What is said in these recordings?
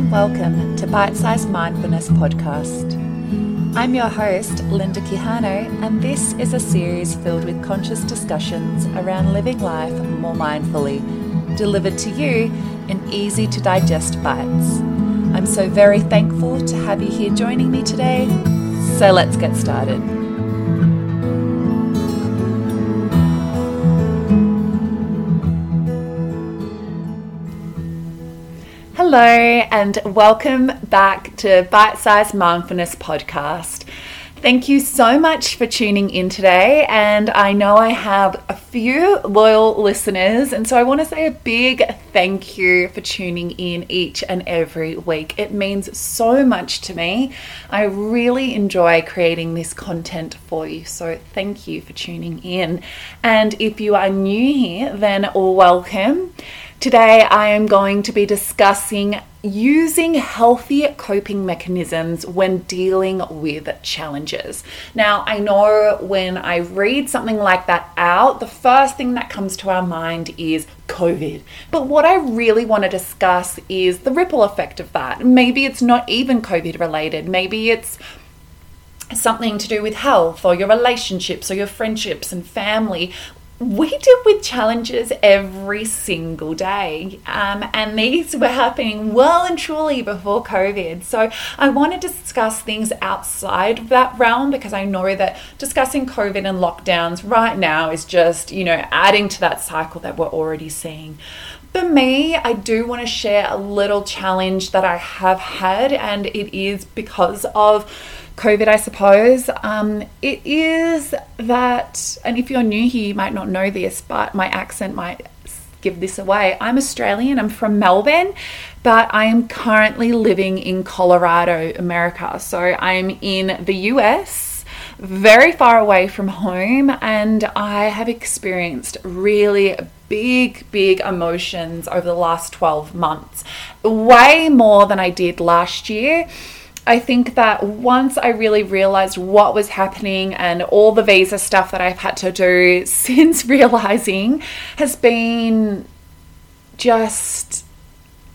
and welcome to Bite Size Mindfulness Podcast. I'm your host, Linda Quijano, and this is a series filled with conscious discussions around living life more mindfully, delivered to you in easy to digest bites. I'm so very thankful to have you here joining me today, so let's get started. Hello, and welcome back to Bite Size Mindfulness Podcast. Thank you so much for tuning in today. And I know I have a few loyal listeners, and so I want to say a big thank you for tuning in each and every week. It means so much to me. I really enjoy creating this content for you, so thank you for tuning in. And if you are new here, then welcome. Today, I am going to be discussing using healthy coping mechanisms when dealing with challenges. Now, I know when I read something like that out, the first thing that comes to our mind is COVID. But what I really want to discuss is the ripple effect of that. Maybe it's not even COVID related, maybe it's something to do with health or your relationships or your friendships and family we deal with challenges every single day. Um, and these were happening well and truly before COVID. So I want to discuss things outside of that realm because I know that discussing COVID and lockdowns right now is just, you know, adding to that cycle that we're already seeing. For me, I do want to share a little challenge that I have had, and it is because of COVID, I suppose. Um, it is that, and if you're new here, you might not know this, but my accent might give this away. I'm Australian, I'm from Melbourne, but I am currently living in Colorado, America. So I'm in the US, very far away from home, and I have experienced really big, big emotions over the last 12 months, way more than I did last year. I think that once I really realized what was happening and all the visa stuff that I've had to do since realizing has been just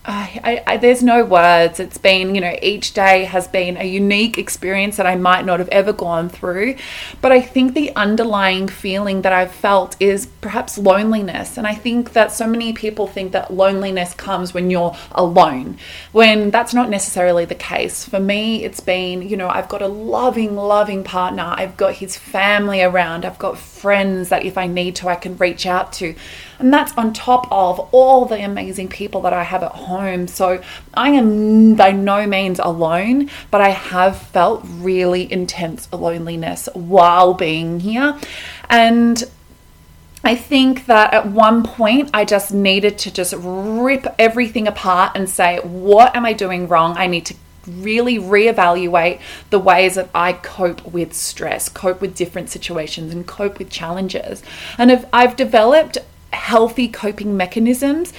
I, I, there's no words. It's been, you know, each day has been a unique experience that I might not have ever gone through. But I think the underlying feeling that I've felt is perhaps loneliness. And I think that so many people think that loneliness comes when you're alone, when that's not necessarily the case. For me, it's been, you know, I've got a loving, loving partner, I've got his family around, I've got friends that if I need to, I can reach out to. And that's on top of all the amazing people that I have at home. So I am by no means alone, but I have felt really intense loneliness while being here. And I think that at one point I just needed to just rip everything apart and say, what am I doing wrong? I need to really reevaluate the ways that I cope with stress, cope with different situations, and cope with challenges. And if I've developed healthy coping mechanisms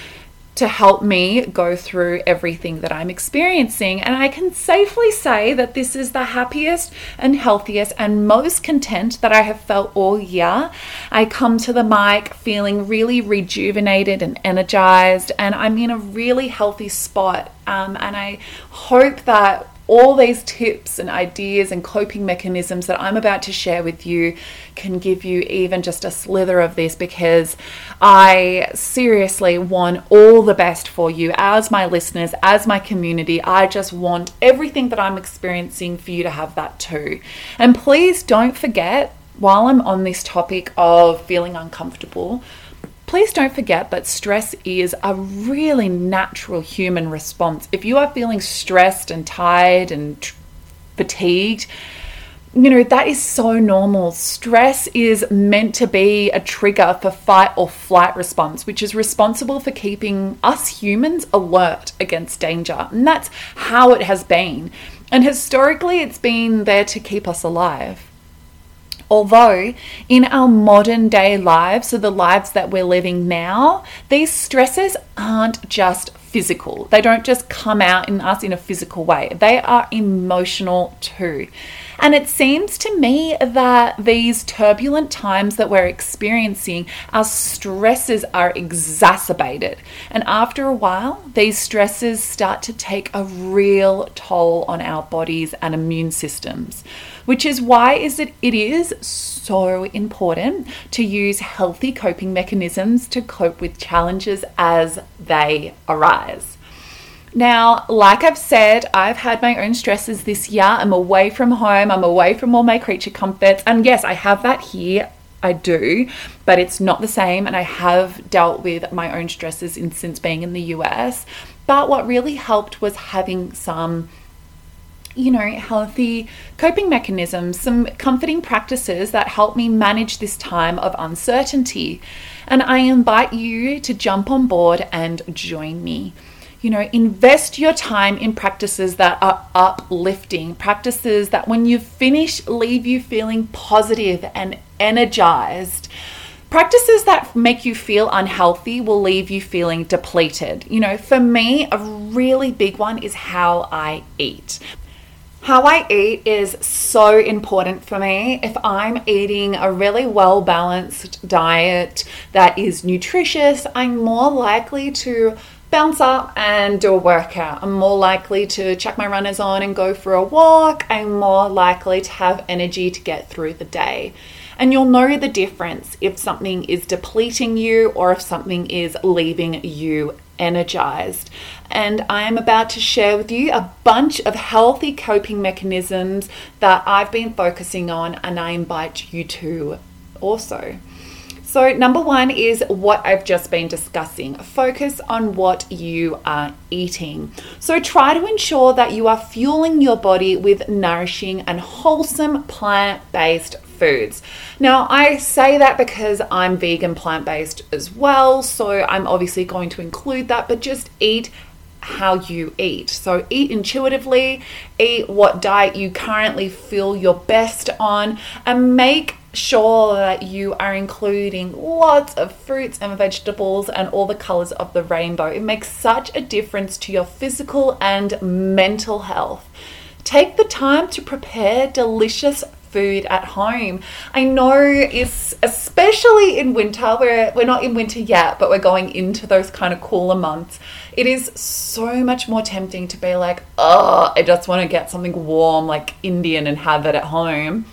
to help me go through everything that I'm experiencing. And I can safely say that this is the happiest and healthiest and most content that I have felt all year. I come to the mic feeling really rejuvenated and energized, and I'm in a really healthy spot. Um, and I hope that all these tips and ideas and coping mechanisms that I'm about to share with you can give you even just a slither of this because I seriously want all the best for you as my listeners, as my community. I just want everything that I'm experiencing for you to have that too. And please don't forget, while I'm on this topic of feeling uncomfortable, Please don't forget that stress is a really natural human response. If you are feeling stressed and tired and fatigued, you know, that is so normal. Stress is meant to be a trigger for fight or flight response, which is responsible for keeping us humans alert against danger. And that's how it has been. And historically, it's been there to keep us alive. Although in our modern day lives, so the lives that we're living now, these stresses aren't just physical. They don't just come out in us in a physical way. They are emotional too. And it seems to me that these turbulent times that we're experiencing, our stresses are exacerbated. And after a while, these stresses start to take a real toll on our bodies and immune systems, which is why is it, it is so important to use healthy coping mechanisms to cope with challenges as they arise. Now, like I've said, I've had my own stresses this year. I'm away from home, I'm away from all my creature comforts. And yes, I have that here. I do, but it's not the same. And I have dealt with my own stresses in, since being in the US. But what really helped was having some you know, healthy coping mechanisms, some comforting practices that help me manage this time of uncertainty. And I invite you to jump on board and join me you know, invest your time in practices that are uplifting, practices that when you finish leave you feeling positive and energized. Practices that make you feel unhealthy will leave you feeling depleted. You know, for me, a really big one is how I eat. How I eat is so important for me. If I'm eating a really well balanced diet that is nutritious, I'm more likely to bounce up and do a workout. I'm more likely to chuck my runners on and go for a walk. I'm more likely to have energy to get through the day. And you'll know the difference if something is depleting you or if something is leaving you energized. And I am about to share with you a bunch of healthy coping mechanisms that I've been focusing on, and I invite you to also. So, number one is what I've just been discussing. Focus on what you are eating. So, try to ensure that you are fueling your body with nourishing and wholesome plant based foods. Now, I say that because I'm vegan plant based as well, so I'm obviously going to include that, but just eat how you eat. So, eat intuitively, eat what diet you currently feel your best on, and make sure that you are including lots of fruits and vegetables and all the colors of the rainbow. It makes such a difference to your physical and mental health. Take the time to prepare delicious food at home. I know it's especially in winter, we're, we're not in winter yet, but we're going into those kind of cooler months. It is so much more tempting to be like, oh, I just want to get something warm like Indian and have it at home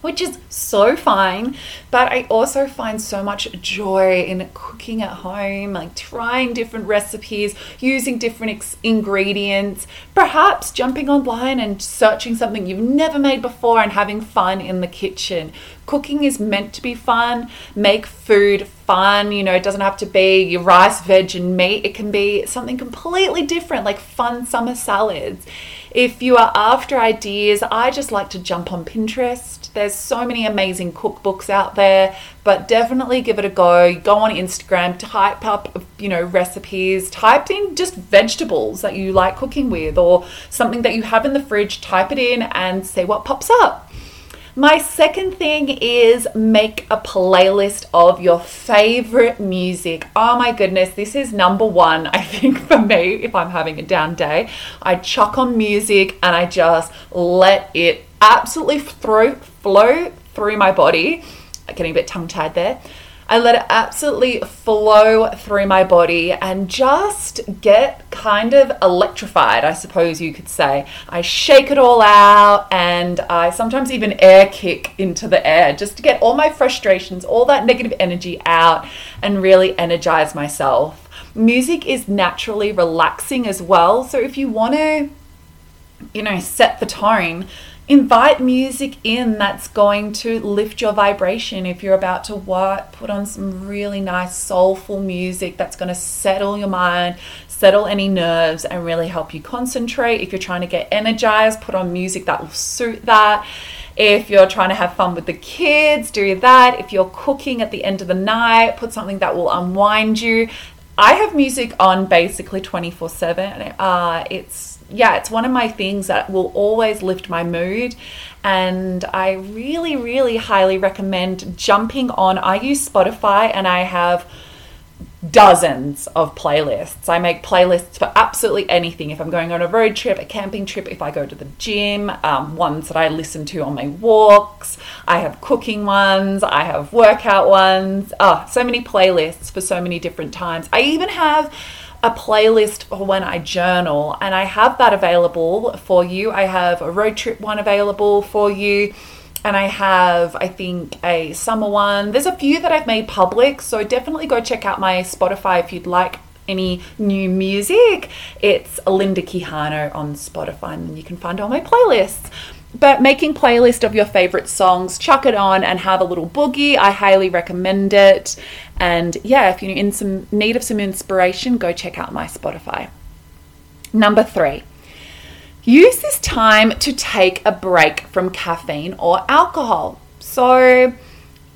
which is so fine. But I also find so much joy in cooking at home, like trying different recipes, using different ex- ingredients, perhaps jumping online and searching something you've never made before and having fun in the kitchen. Cooking is meant to be fun. Make food fun. You know, it doesn't have to be your rice, veg, and meat. It can be something completely different, like fun summer salads. If you are after ideas, I just like to jump on Pinterest there's so many amazing cookbooks out there, but definitely give it a go. Go on Instagram, type up, you know, recipes, type in just vegetables that you like cooking with or something that you have in the fridge, type it in and see what pops up. My second thing is make a playlist of your favorite music. Oh my goodness, this is number one, I think, for me if I'm having a down day. I chuck on music and I just let it absolutely throw, flow through my body. Getting a bit tongue tied there. I let it absolutely flow through my body and just get kind of electrified, I suppose you could say. I shake it all out and I sometimes even air kick into the air just to get all my frustrations, all that negative energy out and really energize myself. Music is naturally relaxing as well, so if you want to, you know, set the tone, invite music in that's going to lift your vibration. If you're about to work, put on some really nice soulful music that's going to settle your mind, settle any nerves, and really help you concentrate. If you're trying to get energized, put on music that will suit that. If you're trying to have fun with the kids, do that. If you're cooking at the end of the night, put something that will unwind you. I have music on basically 24 7. Uh, it's yeah, it's one of my things that will always lift my mood. And I really, really highly recommend jumping on. I use Spotify and I have dozens of playlists. I make playlists for absolutely anything. If I'm going on a road trip, a camping trip, if I go to the gym, um, ones that I listen to on my walks. I have cooking ones, I have workout ones. Oh, so many playlists for so many different times. I even have a playlist for when I journal, and I have that available for you. I have a road trip one available for you and I have, I think, a summer one. There's a few that I've made public, so definitely go check out my Spotify if you'd like any new music. It's Linda Quijano on Spotify, and you can find all my playlists. But making playlist of your favorite songs, chuck it on and have a little boogie. I highly recommend it. And yeah, if you're in some need of some inspiration, go check out my Spotify. Number three, Use this time to take a break from caffeine or alcohol. So,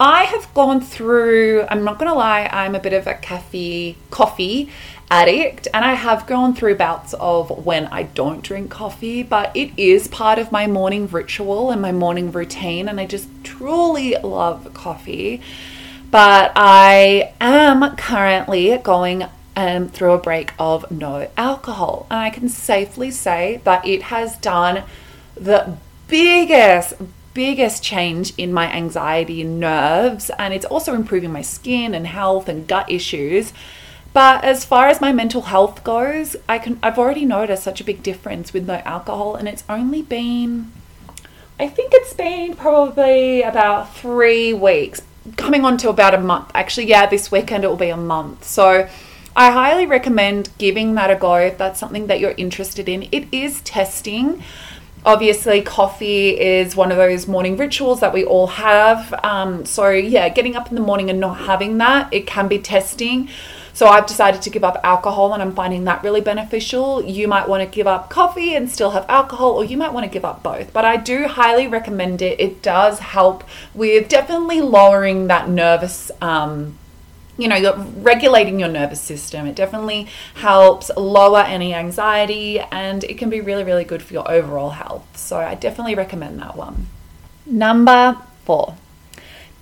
I have gone through, I'm not going to lie, I'm a bit of a cafe, coffee addict, and I have gone through bouts of when I don't drink coffee, but it is part of my morning ritual and my morning routine, and I just truly love coffee. But I am currently going um, through a break of no alcohol. And I can safely say that it has done the biggest, biggest change in my anxiety and nerves. And it's also improving my skin and health and gut issues. But as far as my mental health goes, I can I've already noticed such a big difference with no alcohol and it's only been I think it's been probably about 3 weeks coming on to about a month. Actually, yeah, this weekend it will be a month. So I highly recommend giving that a go if that's something that you're interested in. It is testing. Obviously, coffee is one of those morning rituals that we all have. Um, so, yeah, getting up in the morning and not having that, it can be testing. So, I've decided to give up alcohol and I'm finding that really beneficial. You might want to give up coffee and still have alcohol, or you might want to give up both. But I do highly recommend it. It does help with definitely lowering that nervous. Um, you know, you're regulating your nervous system. It definitely helps lower any anxiety and it can be really, really good for your overall health. So I definitely recommend that one. Number four.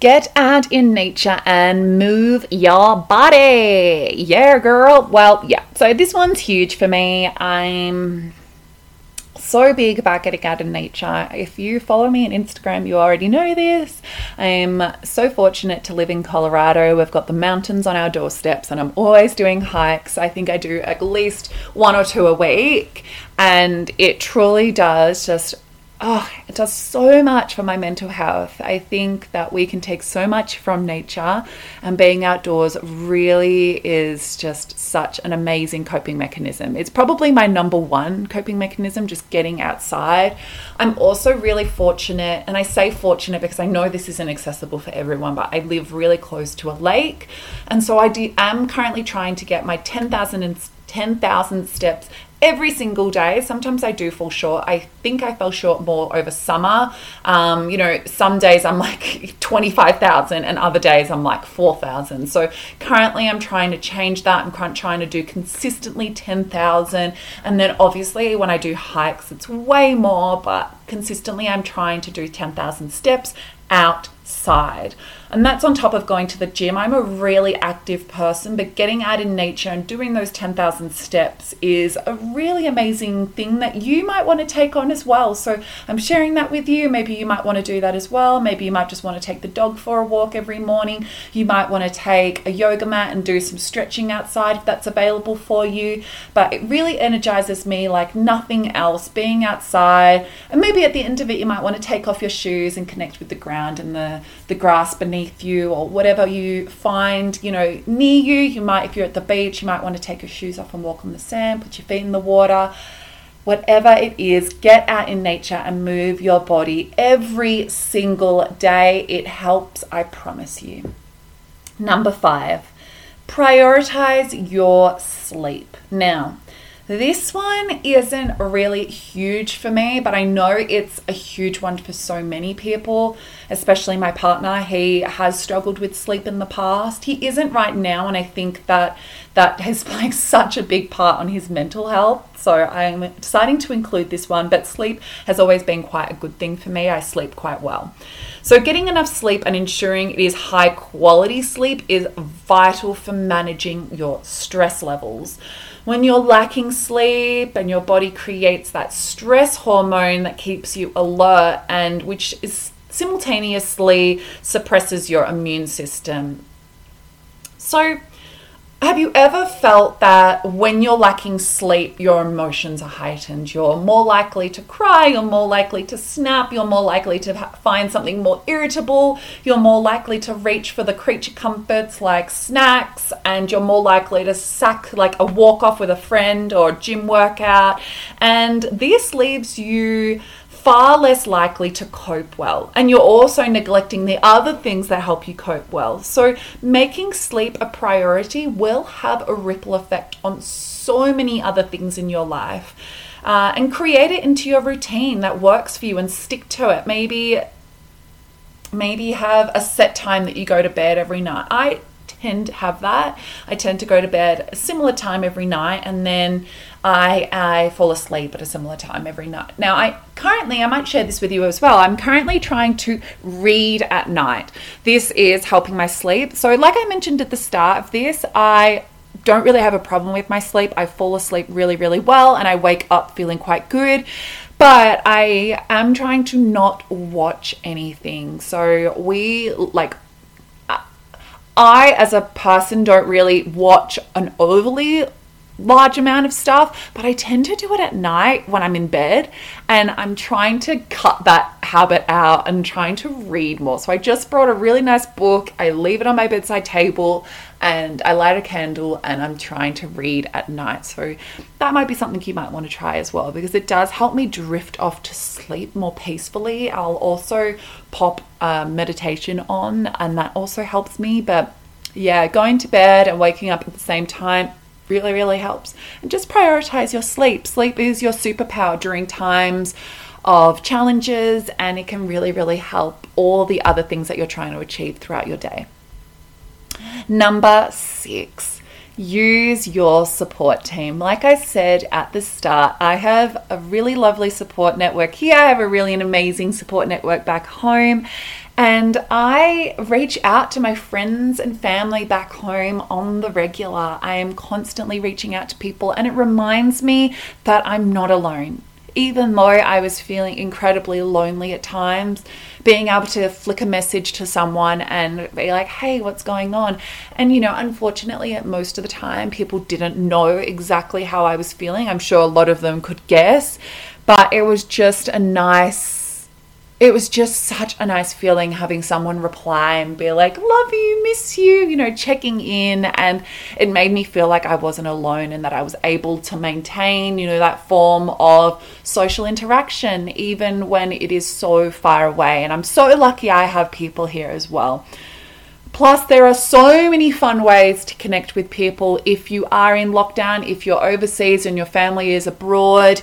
Get out in nature and move your body. Yeah, girl. Well, yeah. So this one's huge for me. I'm so big about getting out in nature. If you follow me on Instagram, you already know this. I'm so fortunate to live in Colorado. We've got the mountains on our doorsteps, and I'm always doing hikes. I think I do at least one or two a week, and it truly does just oh, it does so much for my mental health. I think that we can take so much from nature, and being outdoors really is just such an amazing coping mechanism. It's probably my number one coping mechanism, just getting outside. I'm also really fortunate, and I say fortunate because I know this isn't accessible for everyone, but I live really close to a lake, and so I do, am currently trying to get my 10,000 10,000 steps every single day. Sometimes I do fall short. I think I fell short more over summer. Um, you know, some days I'm like 25,000 and other days I'm like 4,000. So currently I'm trying to change that. I'm trying to do consistently 10,000. And then obviously when I do hikes, it's way more, but consistently I'm trying to do 10,000 steps outside. And that's on top of going to the gym. I'm a really active person, but getting out in nature and doing those 10,000 steps is a really amazing thing that you might want to take on as well. So I'm sharing that with you. Maybe you might want to do that as well. Maybe you might just want to take the dog for a walk every morning. You might want to take a yoga mat and do some stretching outside if that's available for you. But it really energizes me like nothing else being outside. And maybe at the end of it, you might want to take off your shoes and connect with the ground and the, the grass beneath underneath you or whatever you find, you know, near you. You might, if you're at the beach, you might want to take your shoes off and walk on the sand, put your feet in the water. Whatever it is, get out in nature and move your body every single day. It helps, I promise you. Number five, prioritize your sleep. Now, This one isn't really huge for me, but I know it's a huge one for so many people, especially my partner. He has struggled with sleep in the past. He isn't right now, and I think that that has played such a big part on his mental health. So I'm deciding to include this one, but sleep has always been quite a good thing for me. I sleep quite well. So getting enough sleep and ensuring it is high quality sleep is vital for managing your stress levels when you're lacking sleep and your body creates that stress hormone that keeps you alert and which is simultaneously suppresses your immune system. So, have you ever felt that when you're lacking sleep, your emotions are heightened? You're more likely to cry, you're more likely to snap, you're more likely to find something more irritable, you're more likely to reach for the creature comforts like snacks, and you're more likely to sack like a walk off with a friend or gym workout. And this leaves you far less likely to cope well. And you're also neglecting the other things that help you cope well. So, making sleep a priority will have a ripple effect on so many other things in your life. Uh, and create it into your routine that works for you and stick to it. Maybe maybe have a set time that you go to bed every night. I tend to have that. I tend to go to bed a similar time every night and then I, I fall asleep at a similar time every night. Now, I currently, I might share this with you as well. I'm currently trying to read at night. This is helping my sleep. So, like I mentioned at the start of this, I don't really have a problem with my sleep. I fall asleep really, really well and I wake up feeling quite good. But I am trying to not watch anything. So, we like I, as a person, don't really watch an overly large amount of stuff, but I tend to do it at night when I'm in bed and I'm trying to cut that habit out and trying to read more. So I just brought a really nice book, I leave it on my bedside table and I light a candle and I'm trying to read at night. So that might be something you might want to try as well because it does help me drift off to sleep more peacefully. I'll also pop um, meditation on and that also helps me, but yeah, going to bed and waking up at the same time really, really helps. And just prioritize your sleep. Sleep is your superpower during times of challenges, and it can really, really help all the other things that you're trying to achieve throughout your day. Number six, use your support team. Like I said at the start, I have a really lovely support network here. I have a really an amazing support network back home. And I reach out to my friends and family back home on the regular. I am constantly reaching out to people, and it reminds me that I'm not alone. Even though I was feeling incredibly lonely at times, being able to flick a message to someone and be like, hey, what's going on? And, you know, unfortunately, at most of the time, people didn't know exactly how I was feeling. I'm sure a lot of them could guess, but it was just a nice it was just such a nice feeling having someone reply and be like, love you, miss you, you know, checking in. And it made me feel like I wasn't alone and that I was able to maintain, you know, that form of social interaction, even when it is so far away. And I'm so lucky I have people here as well. Plus, there are so many fun ways to connect with people if you are in lockdown, if you're overseas and your family is abroad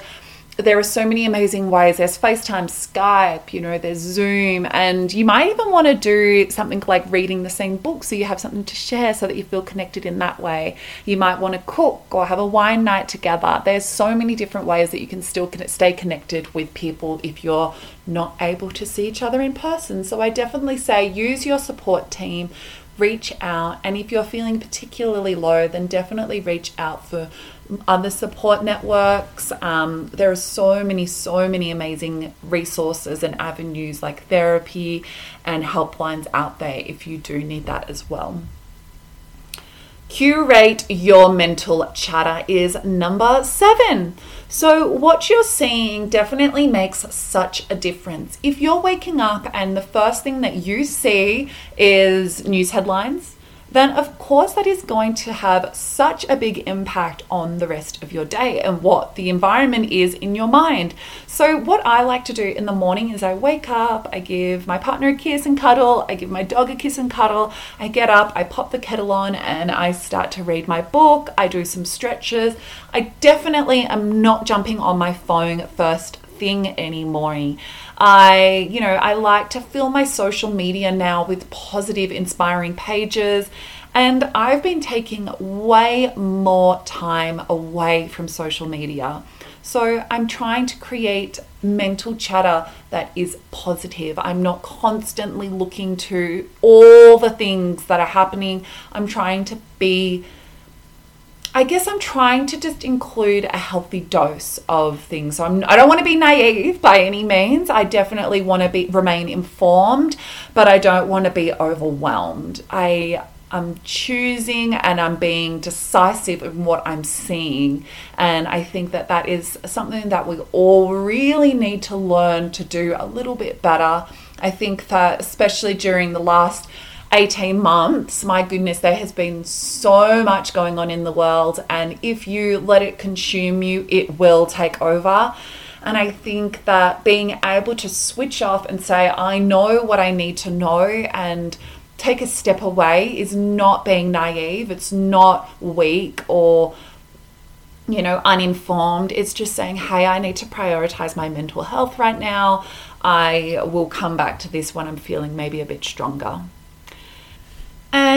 there are so many amazing ways. There's FaceTime, Skype, you know, there's Zoom, and you might even want to do something like reading the same book so you have something to share so that you feel connected in that way. You might want to cook or have a wine night together. There's so many different ways that you can still stay connected with people if you're not able to see each other in person. So I definitely say use your support team reach out. And if you're feeling particularly low, then definitely reach out for other support networks. Um, there are so many, so many amazing resources and avenues like therapy and helplines out there if you do need that as well. Curate your mental chatter is number seven. So, what you're seeing definitely makes such a difference. If you're waking up and the first thing that you see is news headlines, then of course that is going to have such a big impact on the rest of your day and what the environment is in your mind. So, what I like to do in the morning is I wake up, I give my partner a kiss and cuddle, I give my dog a kiss and cuddle, I get up, I pop the kettle on, and I start to read my book, I do some stretches. I definitely am not jumping on my phone first thing anymore. I, you know, I like to fill my social media now with positive, inspiring pages. And I've been taking way more time away from social media. So I'm trying to create mental chatter that is positive. I'm not constantly looking to all the things that are happening. I'm trying to be I guess I'm trying to just include a healthy dose of things. So I'm, I don't want to be naive by any means. I definitely want to be remain informed, but I don't want to be overwhelmed. I I'm choosing and I'm being decisive in what I'm seeing. And I think that that is something that we all really need to learn to do a little bit better. I think that, especially during the last 18 months, my goodness, there has been so much going on in the world. And if you let it consume you, it will take over. And I think that being able to switch off and say, I know what I need to know and take a step away is not being naive. It's not weak or, you know, uninformed. It's just saying, hey, I need to prioritize my mental health right now. I will come back to this when I'm feeling maybe a bit stronger.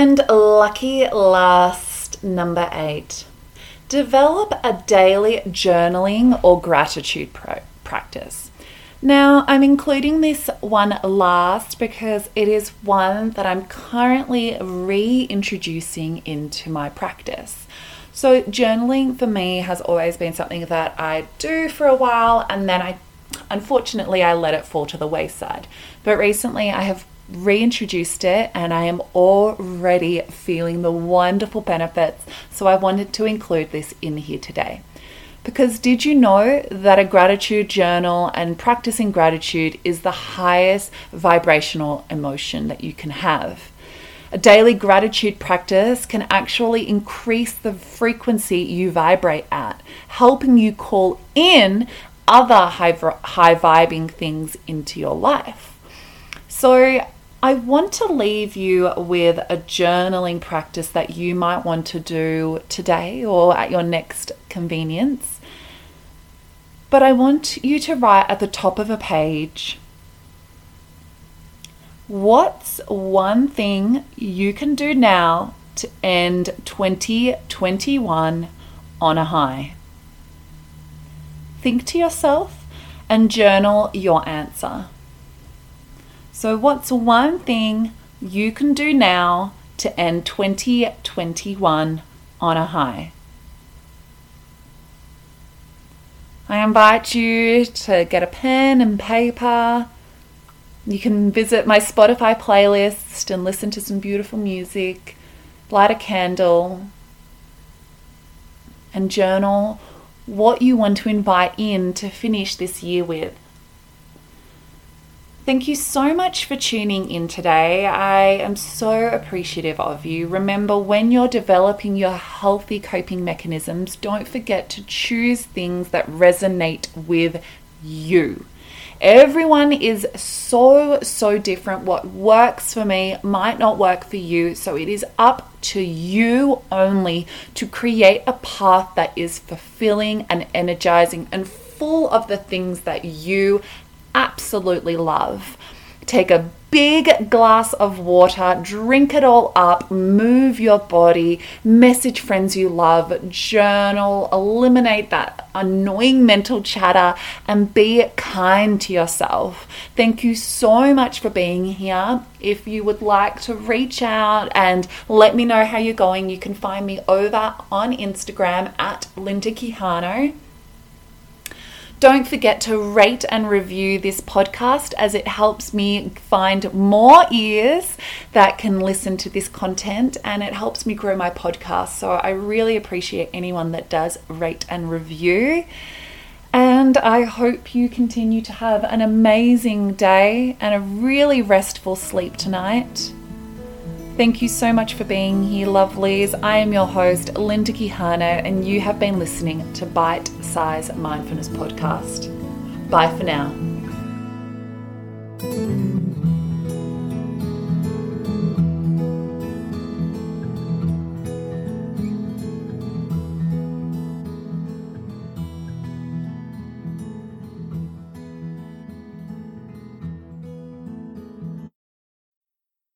And lucky last, number eight. Develop a daily journaling or gratitude pro- practice. Now, I'm including this one last because it is one that I'm currently reintroducing into my practice. So, journaling for me has always been something that I do for a while and then I unfortunately I let it fall to the wayside. But recently I have reintroduced it and I am already feeling the wonderful benefits. So I wanted to include this in here today. Because did you know that a gratitude journal and practicing gratitude is the highest vibrational emotion that you can have? A daily gratitude practice can actually increase the frequency you vibrate at, helping you call in other high, high vibing things into your life. So, I want to leave you with a journaling practice that you might want to do today or at your next convenience. But I want you to write at the top of a page what's one thing you can do now to end 2021 on a high? Think to yourself and journal your answer. So, what's one thing you can do now to end 2021 on a high? I invite you to get a pen and paper. You can visit my Spotify playlist and listen to some beautiful music, light a candle, and journal what you want to invite in to finish this year with. Thank you so much for tuning in today. I am so appreciative of you. Remember, when you're developing your healthy coping mechanisms, don't forget to choose things that resonate with you. Everyone is so, so different. What works for me might not work for you. So it is up to you only to create a path that is fulfilling and energizing and full of the things that you absolutely love. Take a big glass of water, drink it all up, move your body, message friends you love, journal, eliminate that annoying mental chatter, and be kind to yourself. Thank you so much for being here. If you would like to reach out and let me know how you're going, you can find me over on Instagram at Linda Quijano. Don't forget to rate and review this podcast as it helps me find more ears that can listen to this content and it helps me grow my podcast. So I really appreciate anyone that does rate and review. And I hope you continue to have an amazing day and a really restful sleep tonight. Thank you so much for being here, lovelies. I am your host, Linda Quijano, and you have been listening to Bite Size Mindfulness Podcast. Bye for now.